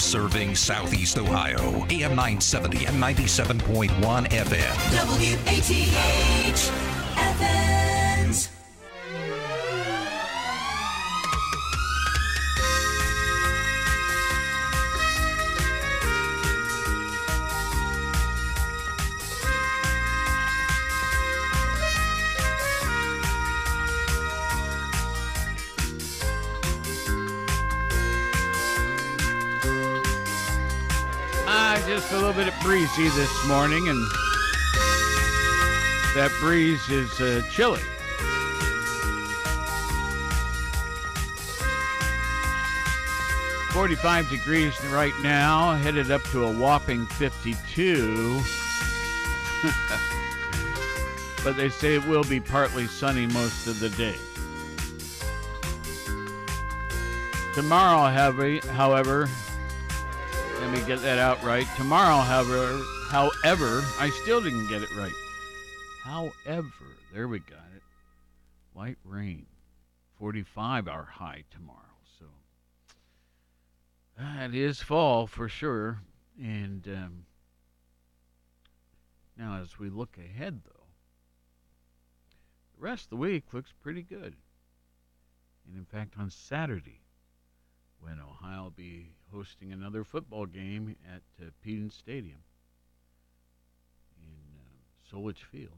serving Southeast Ohio. AM 970 and 97.1 FM. WATH breezy this morning, and that breeze is uh, chilly. Forty-five degrees right now, headed up to a whopping fifty-two. but they say it will be partly sunny most of the day. Tomorrow, however, however, let me get that out right. Tomorrow, however, however, I still didn't get it right. However, there we got it. Light rain, 45 our high tomorrow. So that is fall for sure. And um, now, as we look ahead, though, the rest of the week looks pretty good. And in fact, on Saturday, when Ohio will be hosting another football game at uh, Peden Stadium in uh, Solich Field.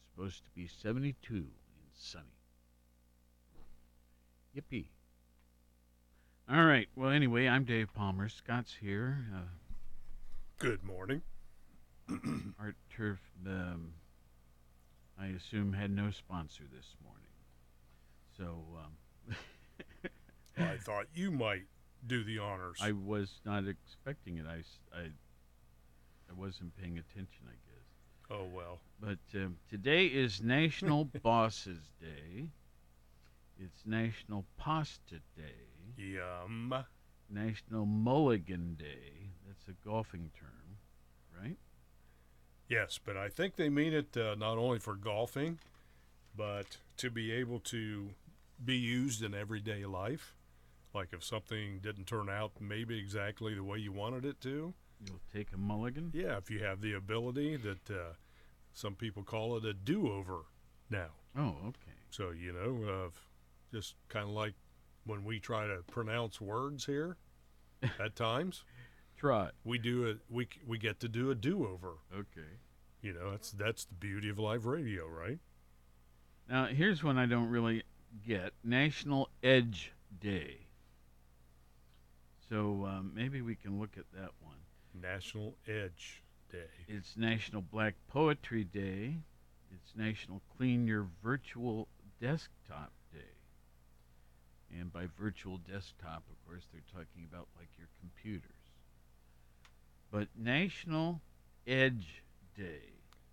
It's supposed to be 72 and sunny. Yippee. All right. Well, anyway, I'm Dave Palmer. Scott's here. Uh, Good morning. Art Turf, um, I assume, had no sponsor this morning. So um, I thought you might do the honors. I was not expecting it. I, I wasn't paying attention, I guess. oh well. But um, today is National Bosses Day. It's National Pasta Day. Yum. National Mulligan Day. That's a golfing term, right? Yes, but I think they mean it uh, not only for golfing, but to be able to be used in everyday life. Like if something didn't turn out maybe exactly the way you wanted it to. You'll take a mulligan. Yeah, if you have the ability that uh, some people call it a do-over now. Oh, okay. So you know, uh, just kind of like when we try to pronounce words here, at times Try it. we do it. We we get to do a do-over. Okay. You know, that's that's the beauty of live radio, right? Now, here's one I don't really get National Edge Day. So um, maybe we can look at that one. National Edge Day. It's National Black Poetry Day. It's National Clean Your Virtual Desktop Day. And by virtual desktop, of course, they're talking about like your computers. But National Edge Day.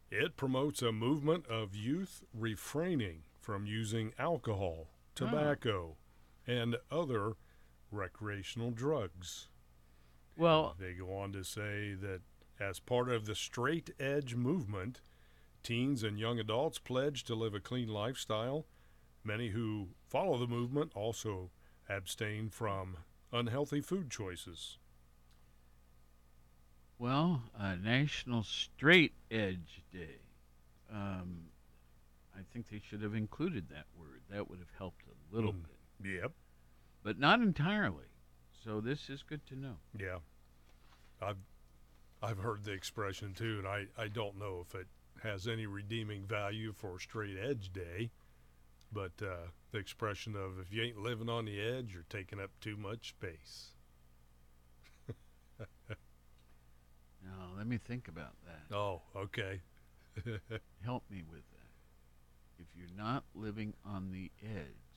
It promotes a movement of youth refraining from using alcohol, tobacco, and other recreational drugs. Well, They go on to say that as part of the straight edge movement, teens and young adults pledge to live a clean lifestyle. Many who follow the movement also abstain from unhealthy food choices. well, uh, National Straight Edge Day. Um, I think they should have included that word. That would have helped a little Mm. bit, Yep. But not entirely. So this is good to know. Yeah. I've I've heard the expression too, and I, I don't know if it has any redeeming value for straight edge day. But uh, the expression of if you ain't living on the edge, you're taking up too much space. Now, let me think about that. Oh, okay. Help me with that. If you're not living on the edge.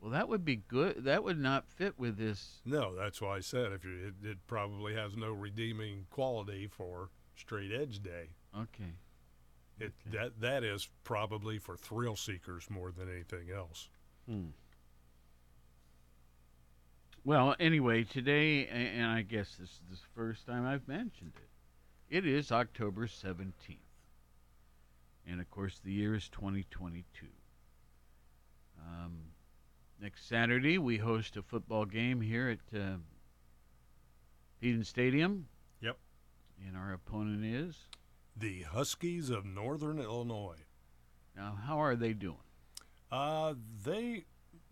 Well, that would be good. That would not fit with this. No, that's why I said if you it, it probably has no redeeming quality for straight edge day. Okay. It Okay. that that is probably for thrill seekers more than anything else. Hmm. Well, anyway, today, and I guess this is the first time I've mentioned it, it is October 17th. And of course, the year is 2022. Um, Next Saturday, we host a football game here at uh, Peden Stadium. Yep. And our opponent is. The Huskies of Northern Illinois. Now, how are they doing? Uh, they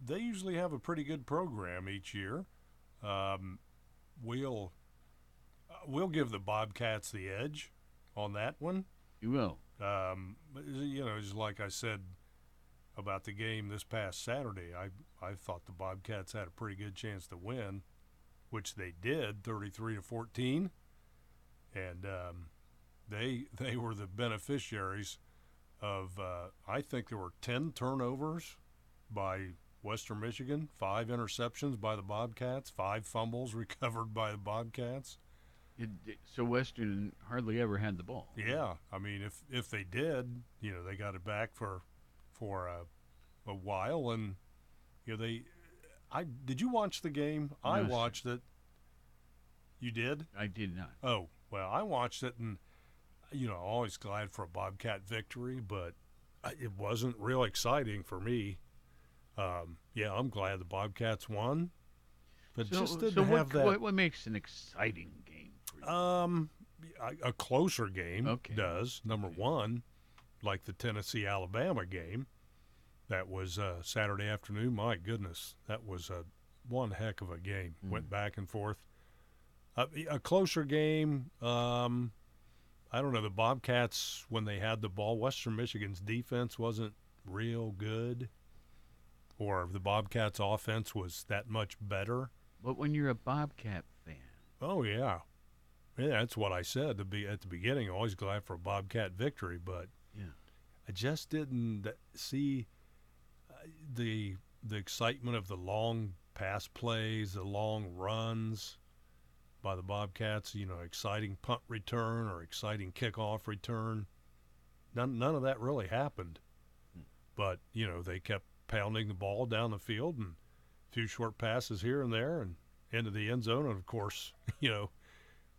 they usually have a pretty good program each year. Um, we'll uh, we'll give the Bobcats the edge on that one. You will. Um, you know, just like I said about the game this past Saturday, I I thought the Bobcats had a pretty good chance to win, which they did, thirty-three to fourteen, and um, they they were the beneficiaries of uh, I think there were ten turnovers by Western Michigan, five interceptions by the Bobcats, five fumbles recovered by the Bobcats. It, it- so Western hardly ever had the ball. Yeah, I mean, if if they did, you know, they got it back for for a, a while, and you know, they. I did you watch the game? I No, sir. watched it. You did? I did not. Oh well, I watched it, and you know, always glad for a Bobcat victory, but it wasn't real exciting for me. Um, yeah, I'm glad the Bobcats won, but so, just didn't so what, have that. what, what makes an exciting game for you? Um, a, a closer game Okay. does number Okay. one, like the Tennessee Alabama game, that was uh, Saturday afternoon. My goodness, that was a one heck of a game. Went back and forth. A, a closer game. Um, I don't know. The Bobcats when they had the ball, Western Michigan's defense wasn't real good, or the Bobcats' offense was that much better. but when you're a Bobcat fan, Oh yeah, yeah. That's what I said to be at the beginning. Always glad for a Bobcat victory, but Yeah. I just didn't see the the excitement of the long pass plays, the long runs by the Bobcats. You know, exciting punt return or exciting kickoff return. None none of that really happened. But you know, they kept pounding the ball down the field and a few short passes here and there and into the end zone. And of course, you know,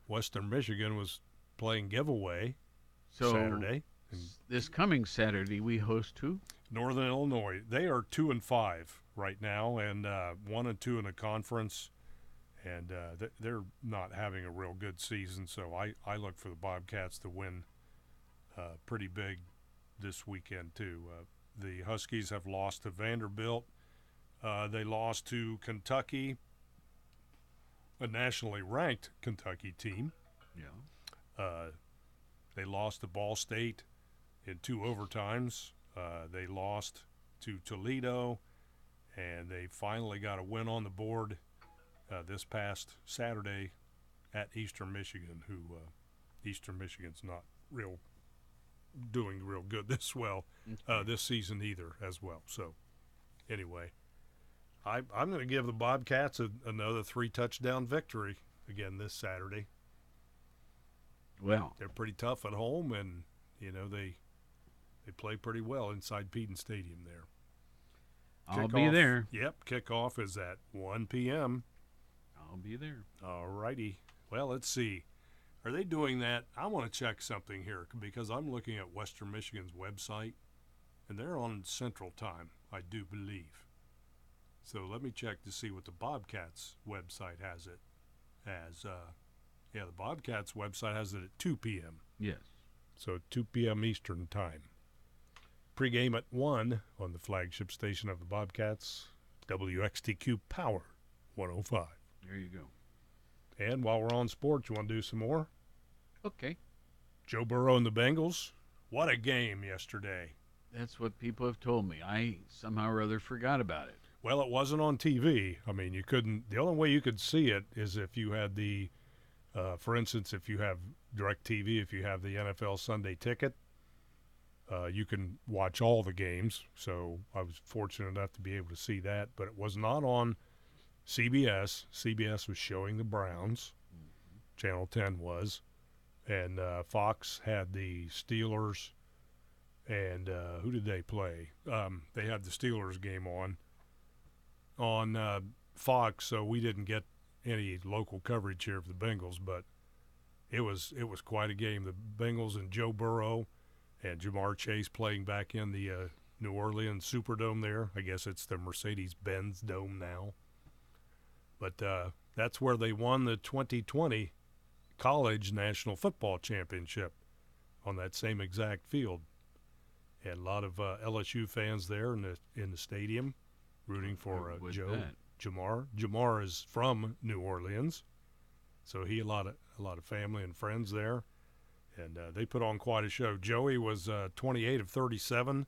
Western Michigan was playing giveaway so Saturday. This coming Saturday we host who? Northern Illinois. They are two and five right now, and uh, one and two in the conference, and uh, th- they're not having a real good season. So I, I look for the Bobcats to win uh, pretty big this weekend too. Uh, the Huskies have lost to Vanderbilt. Uh, they lost to Kentucky, a nationally ranked Kentucky team. Yeah. Uh, they lost to Ball State in two overtimes. Uh, they lost to Toledo, and they finally got a win on the board uh, this past Saturday at Eastern Michigan. Who uh, Eastern Michigan's not real doing real good this well uh, this season either as well. So anyway, I, I'm going to give the Bobcats a, another three touchdown victory again this Saturday Well, they're pretty tough at home, and you know they they play pretty well inside Peden Stadium there. I'll be there. Yep, kickoff is at 1 p.m. I'll be there. All righty. Well, let's see. Are they doing that? I want to check something here because I'm looking at Western Michigan's website, and they're on Central Time, I do believe. So let me check to see what the Bobcats website has it as. Uh, yeah, the Bobcats website has it at 2 p.m. Yes. So 2 p.m. Eastern Time. Pre-game at 1 on the flagship station of the Bobcats, WXTQ Power 105. There you go. And while we're on sports, you want to do some more? Okay. Joe Burrow and the Bengals. What a game yesterday. That's what people have told me. I somehow or other forgot about it. Well, it wasn't on TV. I mean, you couldn't. The only way you could see it is if you had the, uh, for instance, if you have DirecTV, if you have the NFL Sunday Ticket, uh, you can watch all the games. So I was fortunate enough to be able to see that, but it was not on CBS. CBS was showing the Browns. Channel 10 was, and uh, Fox had the Steelers. And uh, who did they play? Um, they had the Steelers game on on uh, Fox, so we didn't get any local coverage here of the Bengals, but it was it was quite a game. The Bengals and Joe Burrow and Ja'Marr Chase playing back in the uh, New Orleans Superdome there. I guess it's the Mercedes Benz Dome now. But uh, that's where they won the 2020 College National Football Championship on that same exact field. And a lot of uh, LSU fans there in the in the stadium, rooting for uh, Joe that. Ja'Marr. Ja'Marr is from New Orleans, so he a lot of a lot of family and friends there, and uh, they put on quite a show. Joey was uh, 28 of 37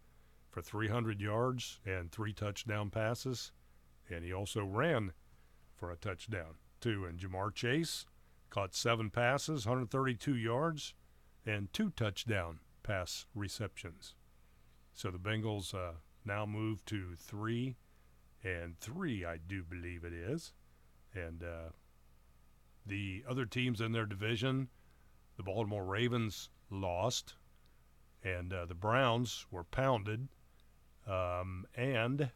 for 300 yards and three touchdown passes, and he also ran for a touchdown too. And Ja'Marr Chase caught seven passes, 132 yards, and two touchdown pass receptions. So the Bengals uh, now move to three and three, I do believe it is. And uh, the other teams in their division, the Baltimore Ravens lost, and uh, the Browns were pounded, um, and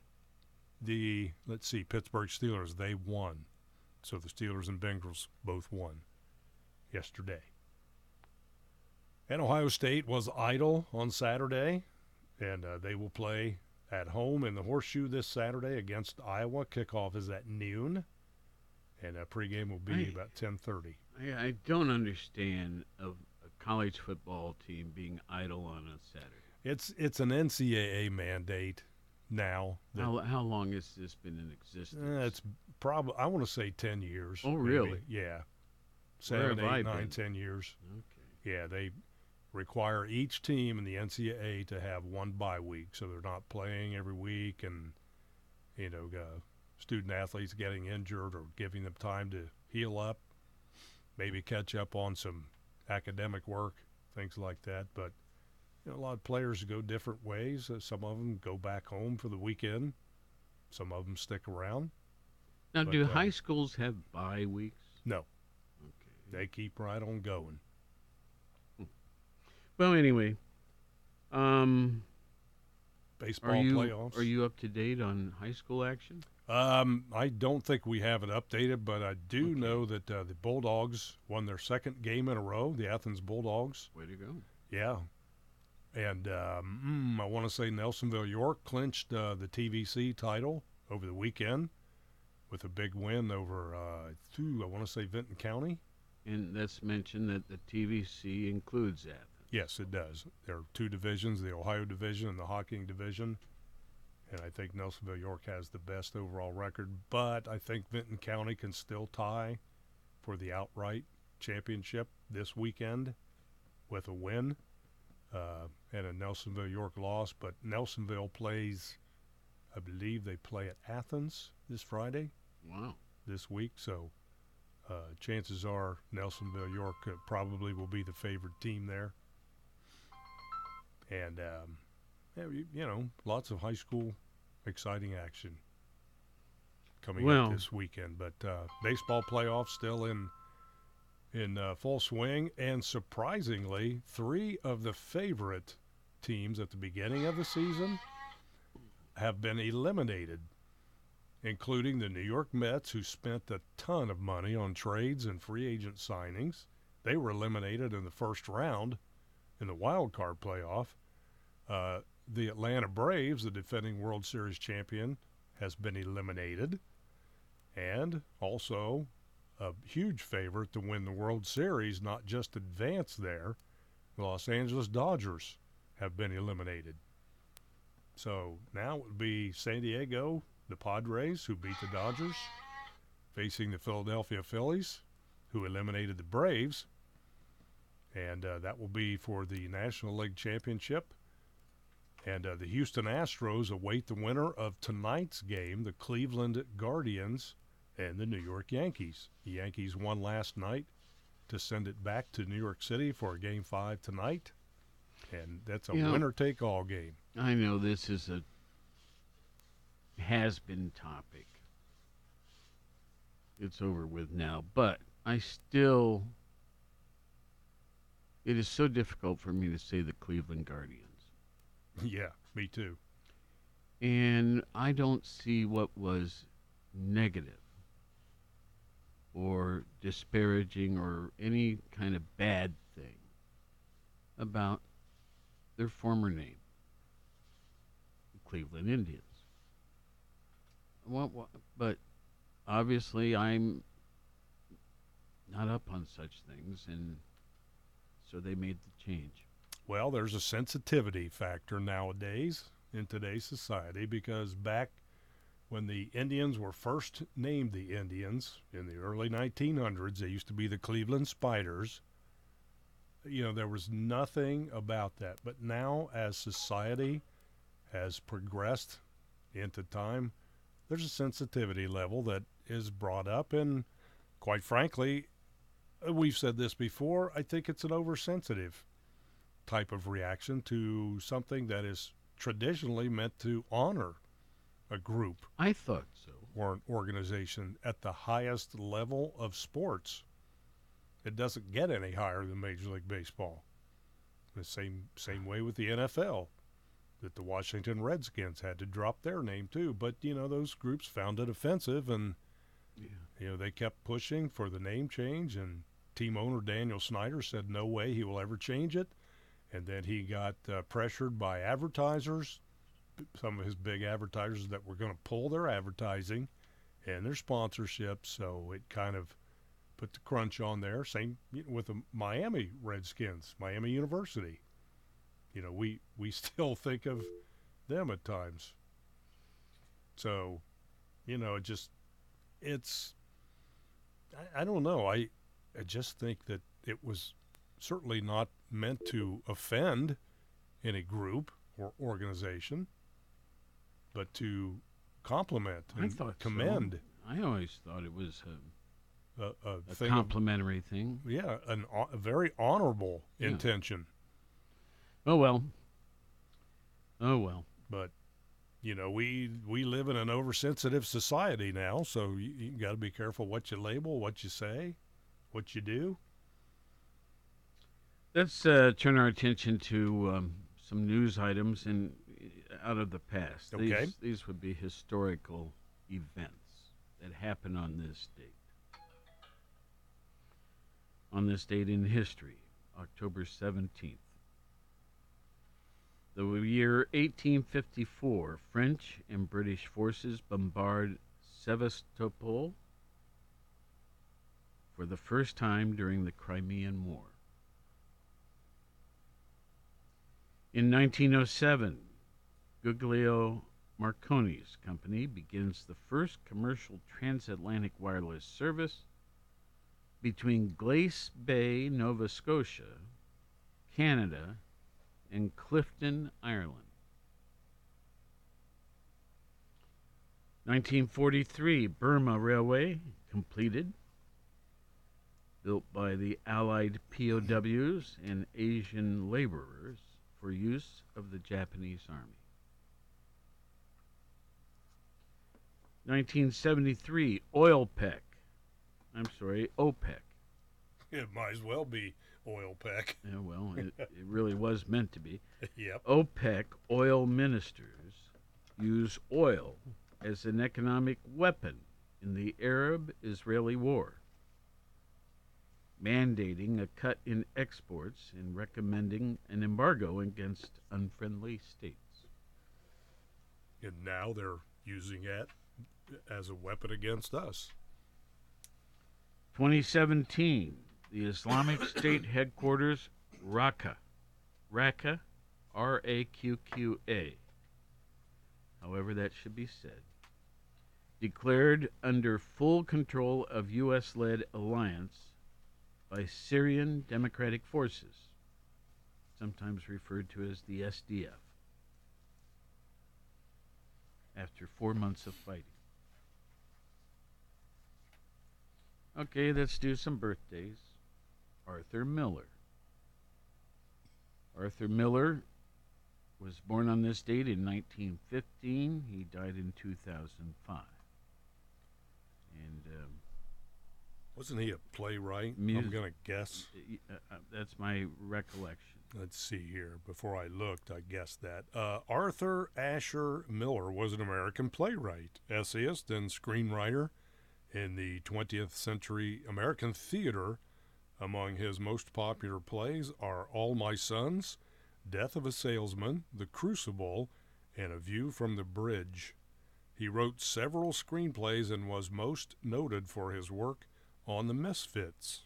the let's see, Pittsburgh Steelers they won. So the Steelers and Bengals both won yesterday. And Ohio State was idle on Saturday, and uh, they will play at home in the Horseshoe this Saturday against Iowa. Kickoff is at noon, and a pregame will be Right. about 10:30. I, I don't understand a, a college football team being idle on a Saturday. It's it's an NCAA mandate now. that- How, how long has this been in existence? Uh, it's probably I want to say ten years. Oh, maybe. really? Yeah, Where seven, eight, nine, ten years. okay. Yeah, they require each team in the NCAA to have one bye week, so they're not playing every week, and you know, uh, student athletes getting injured or giving them time to heal up, maybe catch up on some academic work, things like that. But you know, a lot of players go different ways. Uh, some of them go back home for the weekend. Some of them stick around. Now, But, do uh, high schools have bye weeks? No, Okay. they keep right on going. Well, anyway, um, Baseball are you playoffs. are you up to date on high school action? Um, I don't think we have it updated, but I do Okay. know that uh, the Bulldogs won their second game in a row. The Athens Bulldogs, Way to go! yeah, and um, mm, I want to say Nelsonville York clinched uh, the TVC title over the weekend with a big win over. Uh, I want to say Vinton County. And let's mention that the TVC includes Athens. Yes, it does. There are two divisions: the Ohio division and the Hocking division. And I think Nelsonville York has the best overall record, but I think Vinton County can still tie for the outright championship this weekend with a win uh, and a Nelsonville York loss. But Nelsonville plays, I believe they play at Athens this Friday, Wow. this week. So uh, chances are Nelsonville York uh, probably will be the favored team there. And um, yeah, you, you know, lots of high school exciting action coming Well- up this weekend. But uh, baseball playoffs still in in uh, full swing, and surprisingly, three of the favorite teams at the beginning of the season have been eliminated including the New York Mets, who spent a ton of money on trades and free agent signings. They were eliminated in the first round in the wild card playoff. Uh, the Atlanta Braves, the defending World Series champion, has been eliminated. And also a huge favorite to win the World Series, not just advance there, the Los Angeles Dodgers have been eliminated. So now it would be San Diego, the Padres, who beat the Dodgers, facing the Philadelphia Phillies, who eliminated the Braves. And uh, that will be for the National League Championship. And uh, the Houston Astros await the winner of tonight's game, the Cleveland Guardians and the New York Yankees. The Yankees won last night to send it back to New York City for a game five tonight. And that's a You know- winner take all game. I know this is a has been topic. It's over with now, but I still it is so difficult for me to say the Cleveland Guardians. yeah, me too. And I don't see what was negative or disparaging or any kind of bad thing about their former name. Cleveland Indians. What, what, but obviously, I'm not up on such things, and so they made the change. Well, there's a sensitivity factor nowadays in today's society because back when the Indians were first named the Indians in the early 1900s, they used to be the Cleveland Spiders. You know, there was nothing about that. But now, as society has progressed into time, there's a sensitivity level that is brought up. And quite frankly, uh, we've said this before, I think it's an oversensitive type of reaction to something that is traditionally meant to honor a group I thought so. or an organization at the highest level of sports. It doesn't get any higher than Major League Baseball. The same same way with the NFL, that the Washington Redskins had to drop their name too. But you know those groups found it offensive, and Yeah. you know they kept pushing for the name change. And team owner Daniel Snyder said no way he will ever change it. And then he got uh, pressured by advertisers, some of his big advertisers that were going to pull their advertising and their sponsorships. So it kind of put the crunch on there. Same with the Miami Redskins, Miami University. You know, we we still think of them at times. So, you know, it just it's I, I don't know. I I just think that it was certainly not meant to offend any group or organization, but to compliment I and thought so. commend I always thought it was a, a, a, a thing. of- complimentary thing. yeah, an, a very honorable Yeah. intention. Oh well. Oh well. But you know, we we live in an oversensitive society now, so you, you got to be careful what you label, what you say, what you do. Let's uh, turn our attention to um, some news items in out of the past. Okay. These, these would be historical events that happened on this date. On this date in history, October 17th. The year 1854, French and British forces bombard Sevastopol for the first time during the Crimean War. In 1907, Guglielmo Marconi's company begins the first commercial transatlantic wireless service between Glace Bay, Nova Scotia, Canada, and Clifden, Ireland. 1943, Burma Railway completed, built by the Allied POWs and Asian laborers for use of the Japanese Army. 1973, Oil OilPec. I'm sorry, OPEC. It might as well be oil pack. Yeah, well, it, it really was meant to be. yep. OPEC oil ministers use oil as an economic weapon in the Arab Israeli war, mandating a cut in exports and recommending an embargo against unfriendly states. And now they're using it as a weapon against us. 2017, the Islamic State headquarters, Raqqa, Raqqa, R A Q Q A, however that should be said, declared under full control of U.S. led alliance by Syrian Democratic Forces, sometimes referred to as the SDF, after four months of fighting. Okay, let's do some birthdays. Arthur Miller. Arthur Miller was born on this date in 1915. He died in 2005. And um, Wasn't he a playwright? I'm going to guess. uh, uh, that's my recollection. Let's see here. Before I looked, I guessed that. Uh, Arthur Asher Miller was an American playwright, essayist, and screenwriter in the 20th century American theater. Among his most popular plays are All My Sons, Death of a Salesman, The Crucible, and A View from the Bridge. He wrote several screenplays and was most noted for his work on The Misfits.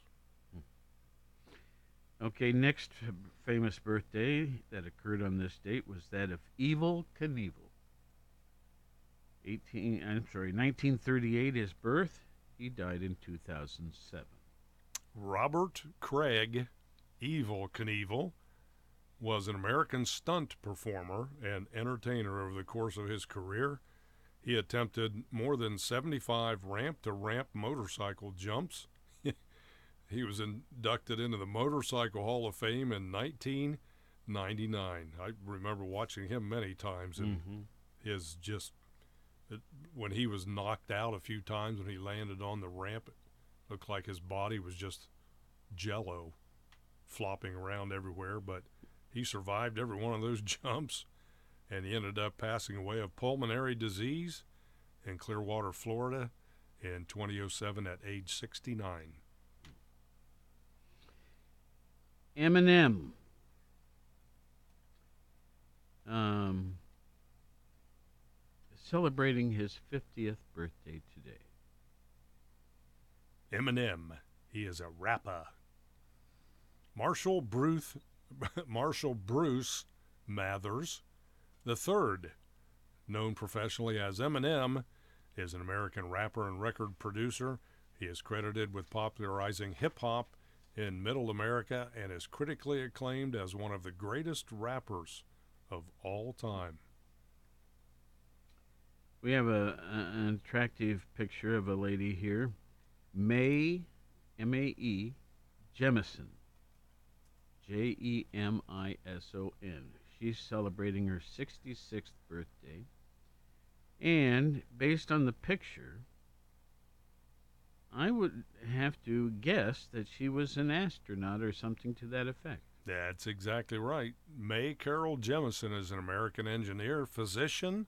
Okay, next famous birthday that occurred on this date was that of Evel Knievel. 18, I'm sorry, 1938 his birth. He died in 2007. Robert Craig, Evel Knievel, was an American stunt performer and entertainer over the course of his career. He attempted more than 75 ramp to ramp motorcycle jumps. he was inducted into the Motorcycle Hall of Fame in 1999. I remember watching him many times and Mhm. his just it, when he was knocked out a few times when he landed on the ramp it looked like his body was just jello flopping around everywhere but he survived every one of those jumps and he ended up passing away of pulmonary disease in Clearwater, Florida in 2007 at age 69. Eminem. Um, celebrating his 50th birthday today. Eminem, he is a rapper. Marshall Bruce, Marshall Bruce Mathers the third, known professionally as Eminem, is an American rapper and record producer. He is credited with popularizing hip hop in Middle America and is critically acclaimed as one of the greatest rappers of all time. We have a, an attractive picture of a lady here, Mae, M A E, Jemison, J E M I S O N. She's celebrating her 66th birthday. And based on the picture, I would have to guess that she was an astronaut or something to that effect. That's exactly right. Mae Carol Jemison is an American engineer, physician,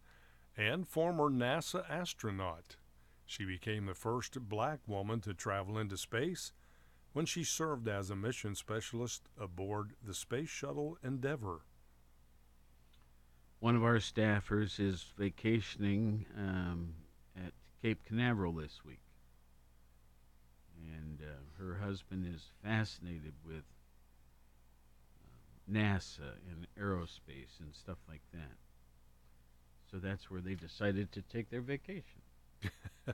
and former NASA astronaut. She became the first black woman to travel into space when she served as a mission specialist aboard the Space Shuttle Endeavour. One of our staffers is vacationing um, at Cape Canaveral this week. And uh, her husband is fascinated with um, NASA and aerospace and stuff like that. So that's where they decided to take their vacation.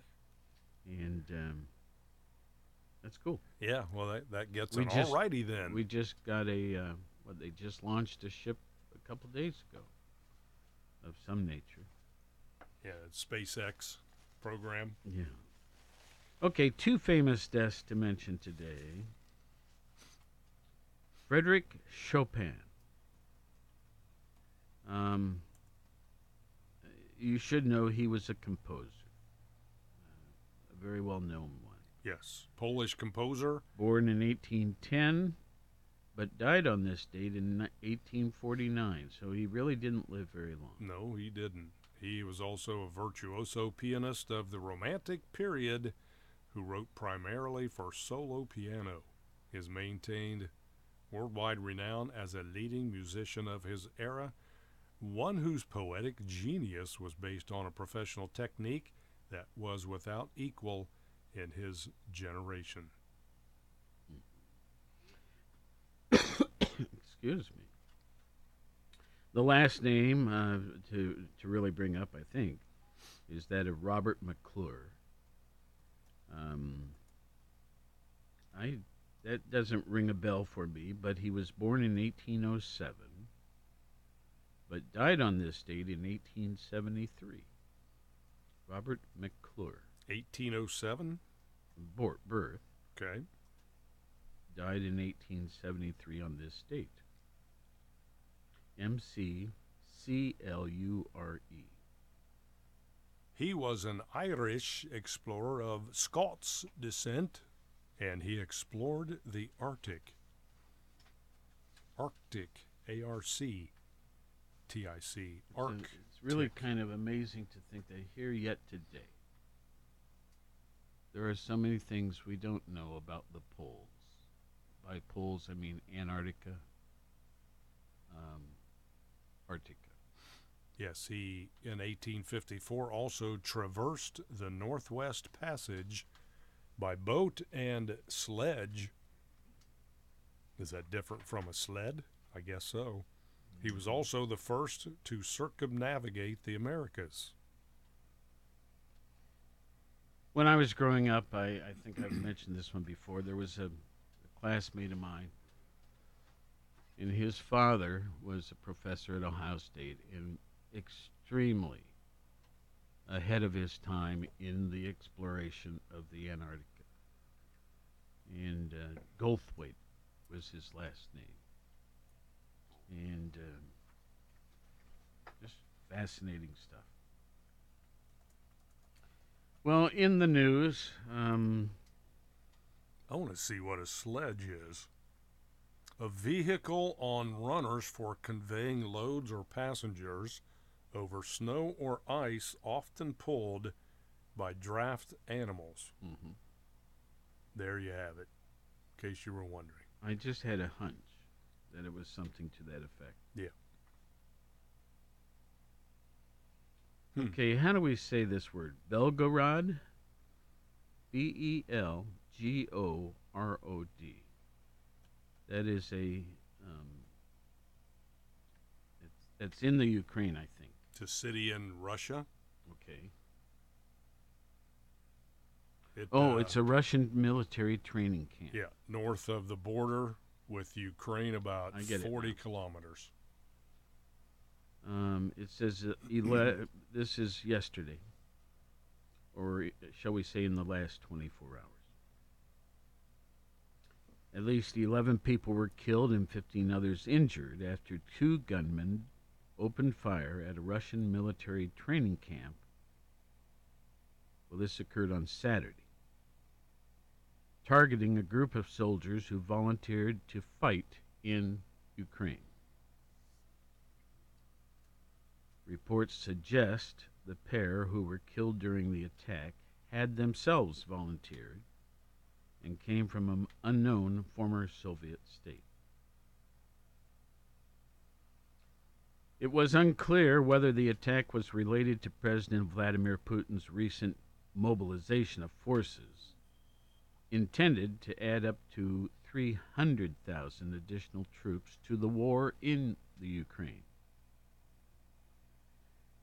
and um, that's cool. Yeah, well, that, that gets We an just- alrighty then. We just got a, uh, what, they just launched a ship a couple days ago of some nature. yeah, SpaceX program. Yeah. Okay, two famous deaths to mention today. Frederick Chopin. Um, you should know he was a composer, uh, a very well known one. Yes, Polish composer. Born in 1810, but died on this date in 1849, so he really didn't live very long. No, he didn't. He was also a virtuoso pianist of the Romantic period who wrote primarily for solo piano. Has maintained worldwide renown as a leading musician of his era, one whose poetic genius was based on a professional technique that was without equal in his generation. Excuse me. The last name uh, to to really bring up, I think, is that of Robert McClure. Um, I that doesn't ring a bell for me, but he was born in 1807, but died on this date in 1873. Robert McClure, 1807. bor- birth, Okay. died in 1873 on this date. M C C L U R E. He was an Irish explorer of Scots descent, and he explored the Arctic. Arctic, A R C T I C, Arc. it's really kind of amazing to think that here yet today, there are so many things we don't know about the poles. By poles, I mean Antarctica, um, Arctica. Yes, he in 1854 also traversed the Northwest Passage by boat and sledge. Is that different from a sled? I guess so. He was mm-hmm. also the first to circumnavigate the Americas. When I was growing up, I, I think I've mentioned this one before. There was a, a classmate of mine, and his father was a professor at Ohio State and extremely ahead of his time in the exploration of the Antarctica. And uh, Goldthwait was his last name. And uh, just fascinating stuff. Well, in the news, um, I want to see what a sledge is. A vehicle on runners for conveying loads or passengers over snow or ice, often pulled by draft animals. mhm. There you have it, in case you were wondering. I just had a hunch that it was something to that effect. Yeah. Hmm. Okay, how do we say this word? Belgorod? B E L G O R O D. That is a. Um, it's, it's in the Ukraine, I think. A city in Russia. Okay. It, Oh, uh, it's a Russian military training camp. yeah, north of the border with Ukraine, about I get 40 now. kilometers. Um, it says uh, ele- this is yesterday, or shall we say in the last 24 hours. At least 11 people were killed and 15 others injured after two gunmen opened fire at a Russian military training camp. Well, this occurred on Saturday, targeting a group of soldiers who volunteered to fight in Ukraine. Reports suggest the pair who were killed during the attack had themselves volunteered and came from an unknown former Soviet state. It was unclear whether the attack was related to President Vladimir Putin's recent mobilization of forces intended to add up to 300,000 additional troops to the war in the Ukraine.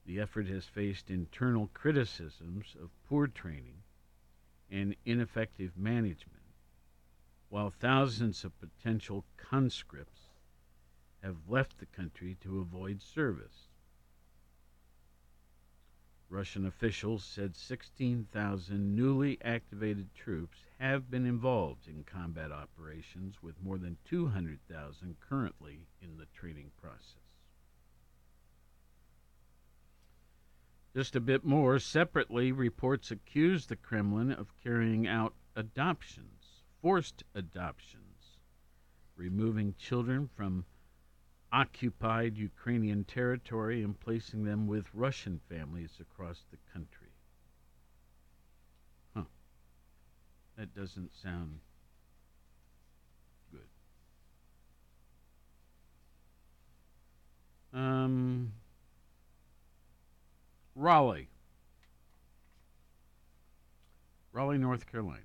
The effort has faced internal criticisms of poor training and ineffective management, while thousands of potential conscripts have left the country to avoid service. Russian officials said 16,000 newly activated troops have been involved in combat operations, with more than 200,000 currently in the training process. Just a bit more separately, reports accuse the Kremlin of carrying out adoptions, forced adoptions, removing children from occupied Ukrainian territory and placing them with Russian families across the country. Huh. That doesn't sound good. Um, Raleigh. Raleigh, North Carolina.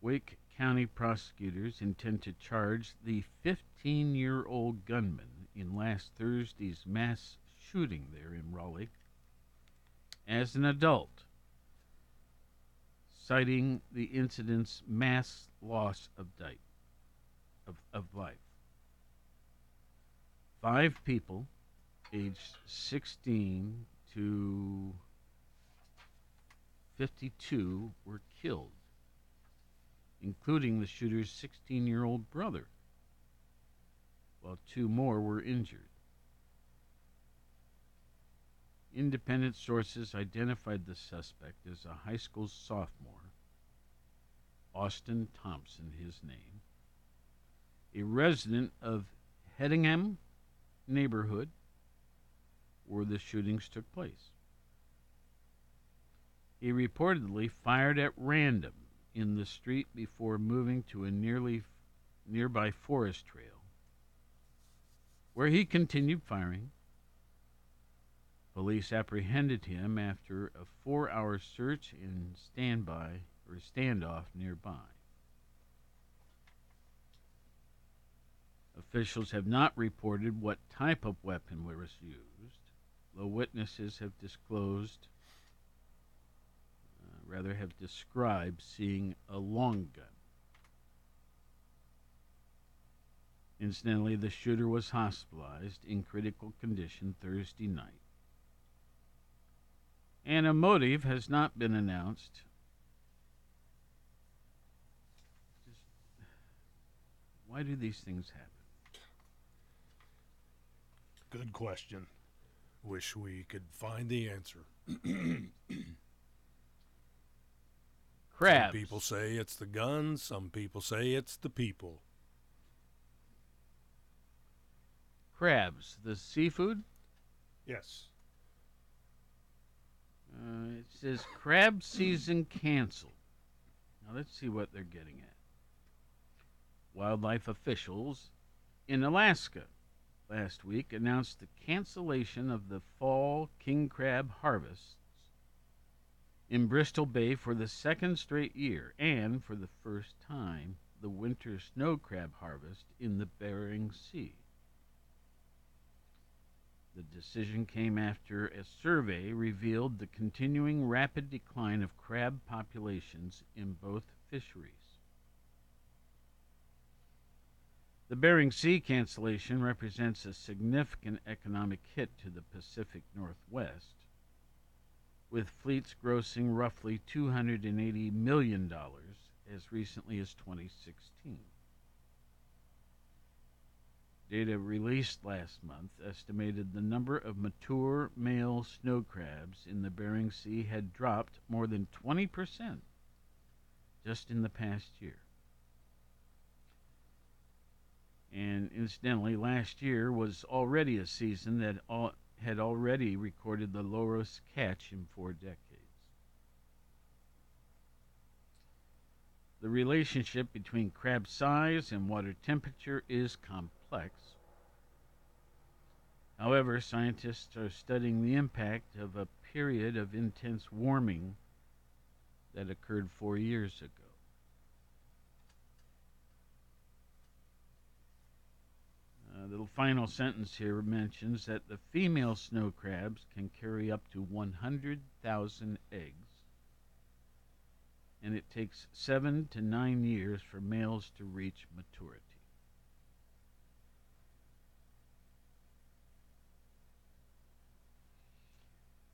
Wake County prosecutors intend to charge the 15 year old gunman in last Thursday's mass shooting there in Raleigh as an adult, citing the incident's mass loss of, di- of, of life. Five people aged 16 to 52 were killed, including the shooter's 16 year old brother, while two more were injured. Independent sources identified the suspect as a high school sophomore, Austin Thompson, his name, a resident of Hedingham neighborhood where the shootings took place. He reportedly fired at random in the street before moving to a nearly nearby forest trail where he continued firing. Police apprehended him after a four hour search and standby or standoff nearby. Officials have not reported what type of weapon was used, though witnesses have disclosed, uh, rather, have described seeing a long gun. Incidentally, the shooter was hospitalized in critical condition Thursday night. And a motive has not been announced. Why do these things happen? Good question. Wish we could find the answer. Crabs. Some people say it's the guns, some people say it's the people. Crabs. The seafood? Yes. Uh, it says crab season canceled. Now let's see what they're getting at. Wildlife officials in Alaska last week announced the cancellation of the fall king crab harvests in Bristol Bay for the second straight year and for the first time the winter snow crab harvest in the Bering Sea. The decision came after a survey revealed the continuing rapid decline of crab populations in both fisheries. The Bering Sea cancellation represents a significant economic hit to the Pacific Northwest, with fleets grossing roughly $280 million as recently as 2016. Data released last month estimated the number of mature male snow crabs in the Bering Sea had dropped more than 20% just in the past year. And incidentally, last year was already a season that all, had already recorded the lowest catch in four decades. The relationship between crab size and water temperature is complex. However, scientists are studying the impact of a period of intense warming that occurred four years ago. Uh, the final sentence here mentions that the female snow crabs can carry up to 100,000 eggs, and it takes seven to nine years for males to reach maturity.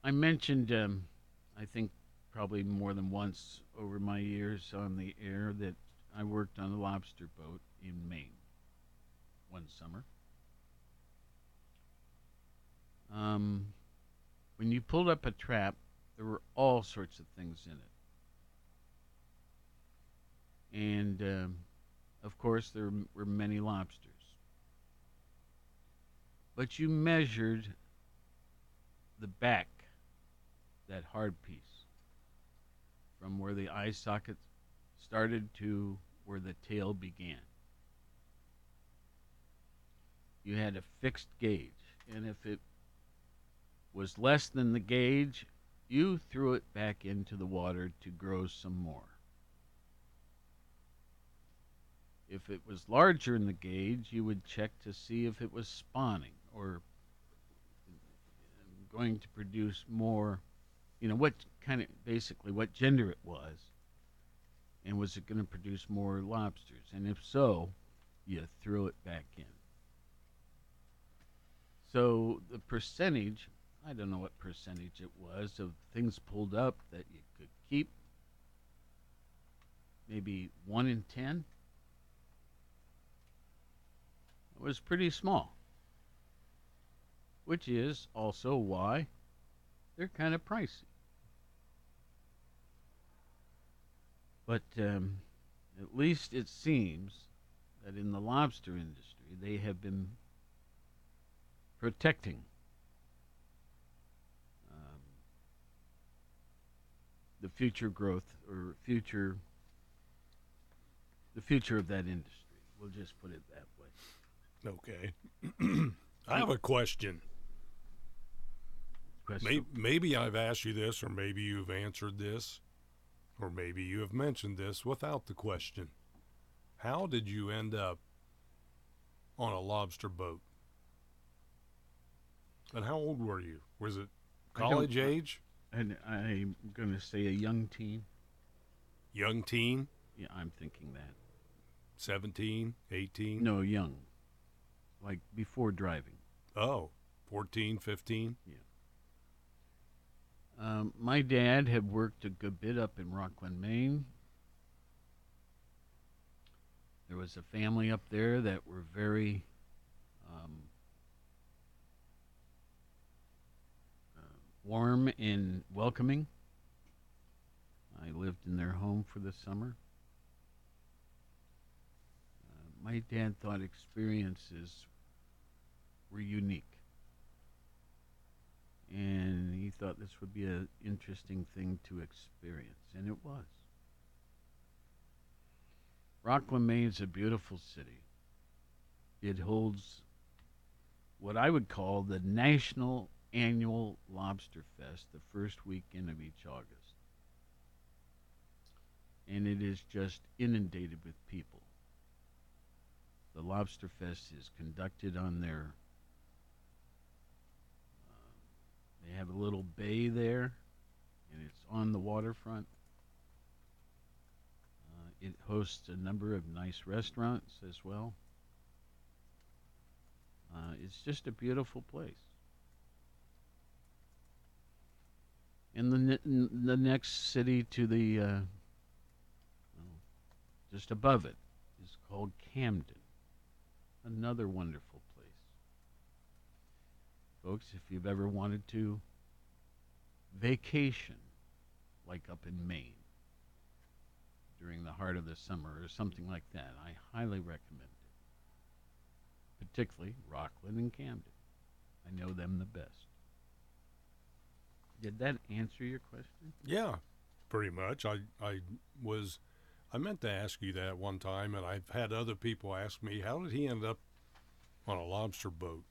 I mentioned, um, I think probably more than once over my years on the air, that I worked on a lobster boat in Maine one summer. Um, when you pulled up a trap, there were all sorts of things in it. And, um, of course, there were many lobsters. But you measured the back, that hard piece, from where the eye socket started to where the tail began. You had a fixed gauge, and if it was less than the gauge, you threw it back into the water to grow some more. If it was larger in the gauge, you would check to see if it was spawning or going to produce more, you know, what kind of basically what gender it was, and was it going to produce more lobsters? And if so, you threw it back in. So the percentage I don't know what percentage it was of things pulled up that you could keep. Maybe one in ten. It was pretty small. Which is also why they're kind of pricey. But um, at least it seems that in the lobster industry, they have been protecting um, the future growth or future the future of that industry. We'll just put it that way. Okay. I have a question. Question. Maybe, maybe I've asked you this, or maybe you've answered this, or maybe you have mentioned this without the question. How did you end up on a lobster boat? And how old were you? Was it I college age? And I'm going to say a young teen. Young teen? Yeah, I'm thinking that. 17, 18? No, young. Like before driving. Oh, 14, 15? Um, my dad had worked a good bit up in Rockland, Maine. There was a family up there that were very um, warm and welcoming. I lived in their home for the summer. Uh, my dad thought experiences were unique and he thought this would be an interesting thing to experience, and it was. Rockland, Maine is a beautiful city. It holds what I would call the National Annual Lobster Fest, the first weekend of each August. And it is just inundated with people. The Lobster Fest is conducted on their They have a little bay there, and it's on the waterfront. Uh, it hosts a number of nice restaurants as well. Uh, it's just a beautiful place. And the ne- n- the next city to the uh, just above it is called Camden. Another wonderful place. Folks, if you've ever wanted to vacation, like up in Maine, during the heart of the summer or something like that, I highly recommend it. Particularly Rockland and Camden. I know them the best. Did that answer your question? Yeah, pretty much. I, I was, I meant to ask you that one time, and I've had other people ask me, how did he end up on a lobster boat?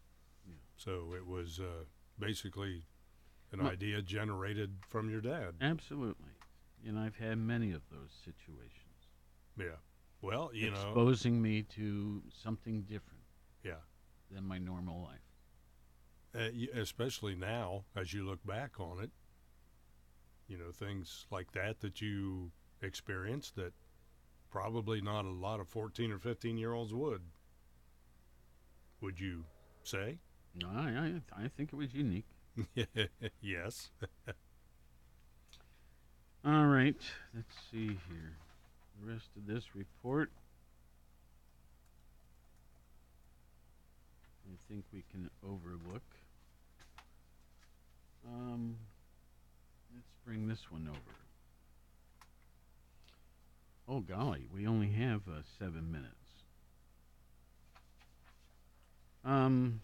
Yeah. So it was uh, basically an Well- idea generated from your dad. Absolutely. And I've had many of those situations. Yeah. Well, you know, exposing me to something different yeah. than my normal life. Uh, especially now, as you look back on it, you know, things like that that you experienced that probably not a lot of 14 or 15 year olds would. Would you say? I, I, I think it was unique. yes. All right, let's see here. The rest of this report. I think we can overlook. Um, let's bring this one over. Oh golly, we only have uh, seven minutes. Um.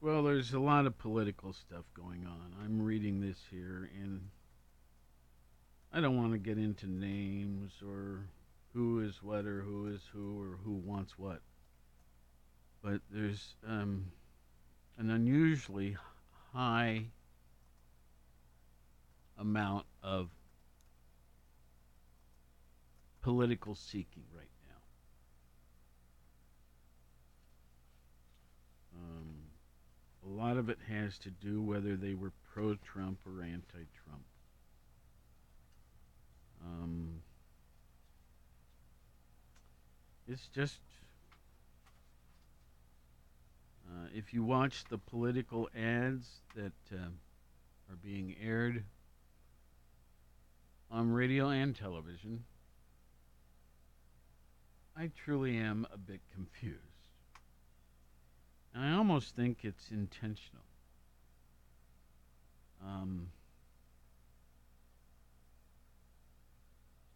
Well, there's a lot of political stuff going on. I'm reading this here, and I don't want to get into names or who is what or who is who or who wants what. But there's um, an unusually high amount of political seeking right now. Um, a lot of it has to do whether they were pro Trump or anti Trump. Um, it's just. Uh, if you watch the political ads that uh, are being aired on radio and television, I truly am a bit confused. And I almost think it's intentional. Um,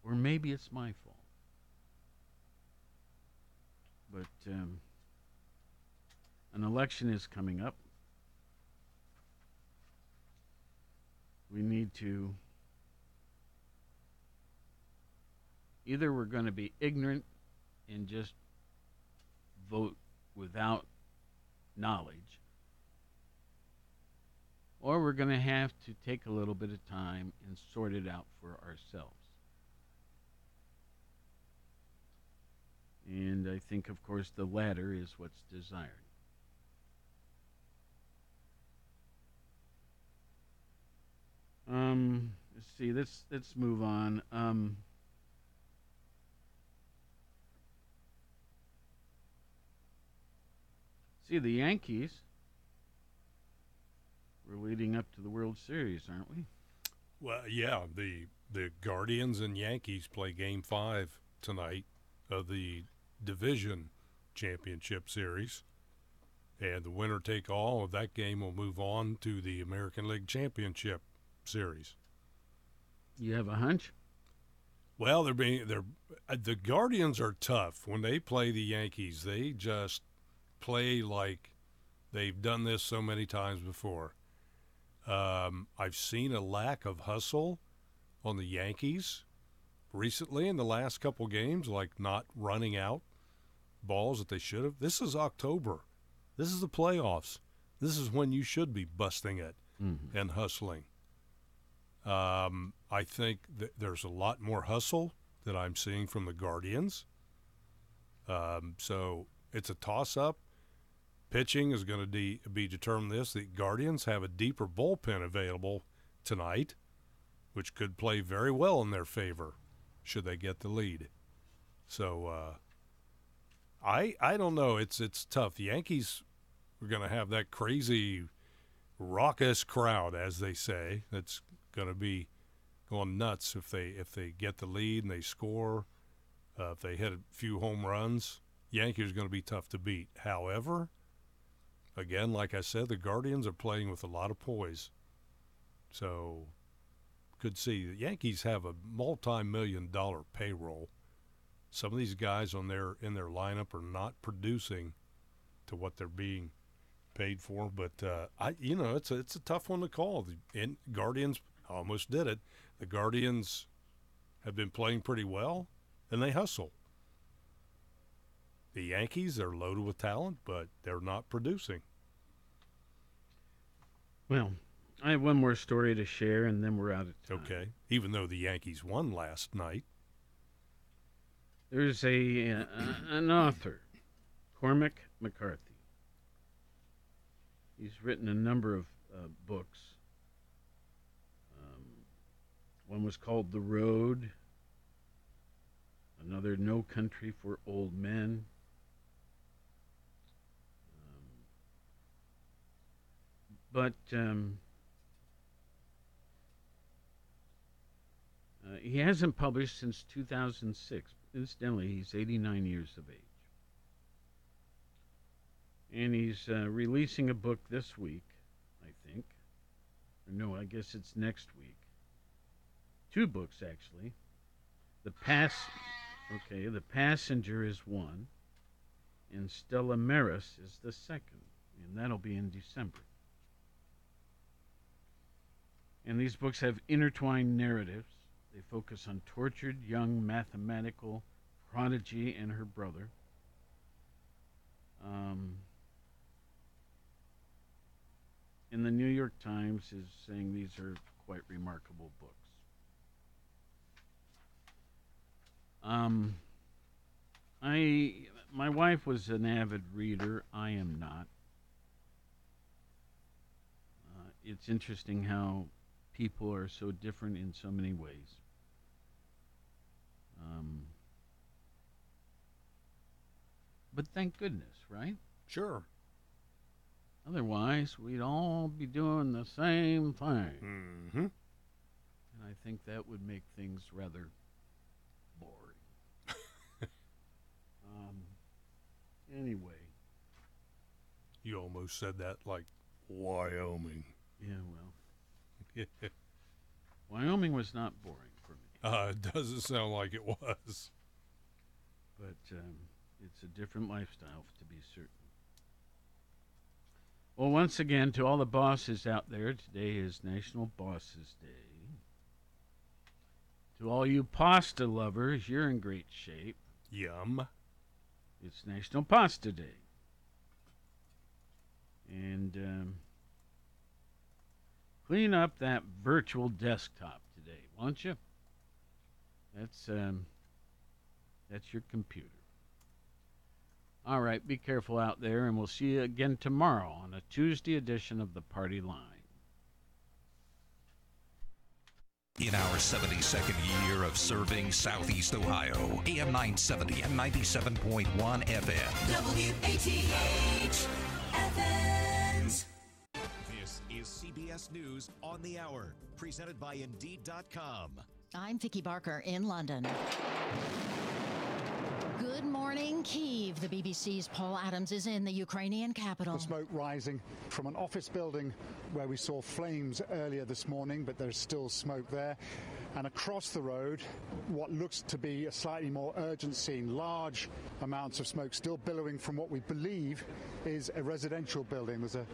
or maybe it's my fault. But um, an election is coming up. We need to Either we're going to be ignorant and just vote without knowledge, or we're going to have to take a little bit of time and sort it out for ourselves. And I think, of course, the latter is what's desired. Um, let's see. Let's let's move on. Um, see the Yankees. We're leading up to the World Series, aren't we? Well, yeah, the the Guardians and Yankees play Game Five tonight of the division championship series, and the winner take all of that game will move on to the American League Championship series. You have a hunch? Well, they're being they're uh, the Guardians are tough when they play the Yankees. They just play like they've done this so many times before. Um, I've seen a lack of hustle on the Yankees recently in the last couple games, like not running out balls that they should have. This is October. This is the playoffs. This is when you should be busting it Mm-hmm. and hustling. Um, I think that there's a lot more hustle that I'm seeing from the Guardians. Um, so it's a toss up. Pitching is going to de- be determined this. The Guardians have a deeper bullpen available tonight, which could play very well in their favor should they get the lead. So uh, I I don't know. It's it's tough. The Yankees are going to have that crazy raucous crowd, as they say, that's going to be going nuts if they if they get the lead and they score. Uh, if they hit a few home runs, Yankees are going to be tough to beat. However, again, like I said, the Guardians are playing with a lot of poise, so could see the Yankees have a multi-million dollar payroll. Some of these guys on their in their lineup are not producing to what they're being paid for. But uh, I, you know, it's a it's a tough one to call. The in, Guardians almost did it. The Guardians have been playing pretty well, and they hustle. The Yankees are loaded with talent, but they're not producing. Well, I have one more story to share, and then we're out of time. Okay, even though the Yankees won last night. There's a uh, an author, Cormac McCarthy. He's written a number of uh, books. Um, one was called The Road. Another, No Country for Old Men. Um, but um, uh, he hasn't published since 2006. Incidentally, he's 89 years of age. And he's uh, releasing a book this week, I think. Or no, I guess it's next week. Two books, actually. The Pass. Okay, The Passenger is one, and Stella Maris is the second, and that'll be in December. And these books have intertwined narratives. They focus on tortured young mathematical prodigy and her brother. Um, and the New York Times is saying these are quite remarkable books. Um, I my wife was an avid reader. I am not. Uh, it's interesting how people are so different in so many ways. Um, but thank goodness, right? Sure. Otherwise, we'd all be doing the same thing. Mm-hmm. And I think that would make things rather boring. um, anyway, You almost said that like Wyoming. yeah, well, Wyoming was not boring for me, uh, it doesn't sound like it was. but um, it's a different lifestyle to be certain. Well, once again, to all the bosses out there, today is National Bosses Day. To all you pasta lovers, you're in great shape. Yum. It's National Pasta Day. And um, clean up that virtual desktop today, won't you? That's um, that's your computer. All right, be careful out there, and we'll see you again tomorrow on a Tuesday edition of the Party Line. In our 72nd year of serving Southeast Ohio, AM 970 and 97.1 FM. WATH CBS News on the Hour, presented by Indeed.com. I'm Vicki Barker in London. Good morning, Kiev. The BBC's Paul Adams is in the Ukrainian capital. The smoke rising from an office building where we saw flames earlier this morning, but there's still smoke there. And across the road, what looks to be a slightly more urgent scene, large amounts of smoke still billowing from what we believe is a residential building. There's a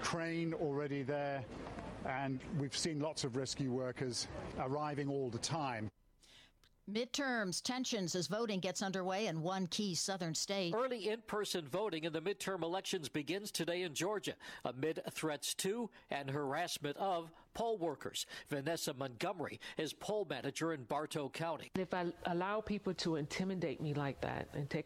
crane already there, and we've seen lots of rescue workers arriving all the time. Midterms, tensions as voting gets underway in one key southern state. Early in person voting in the midterm elections begins today in Georgia amid threats to and harassment of poll workers. Vanessa Montgomery is poll manager in Bartow County. If I allow people to intimidate me like that and take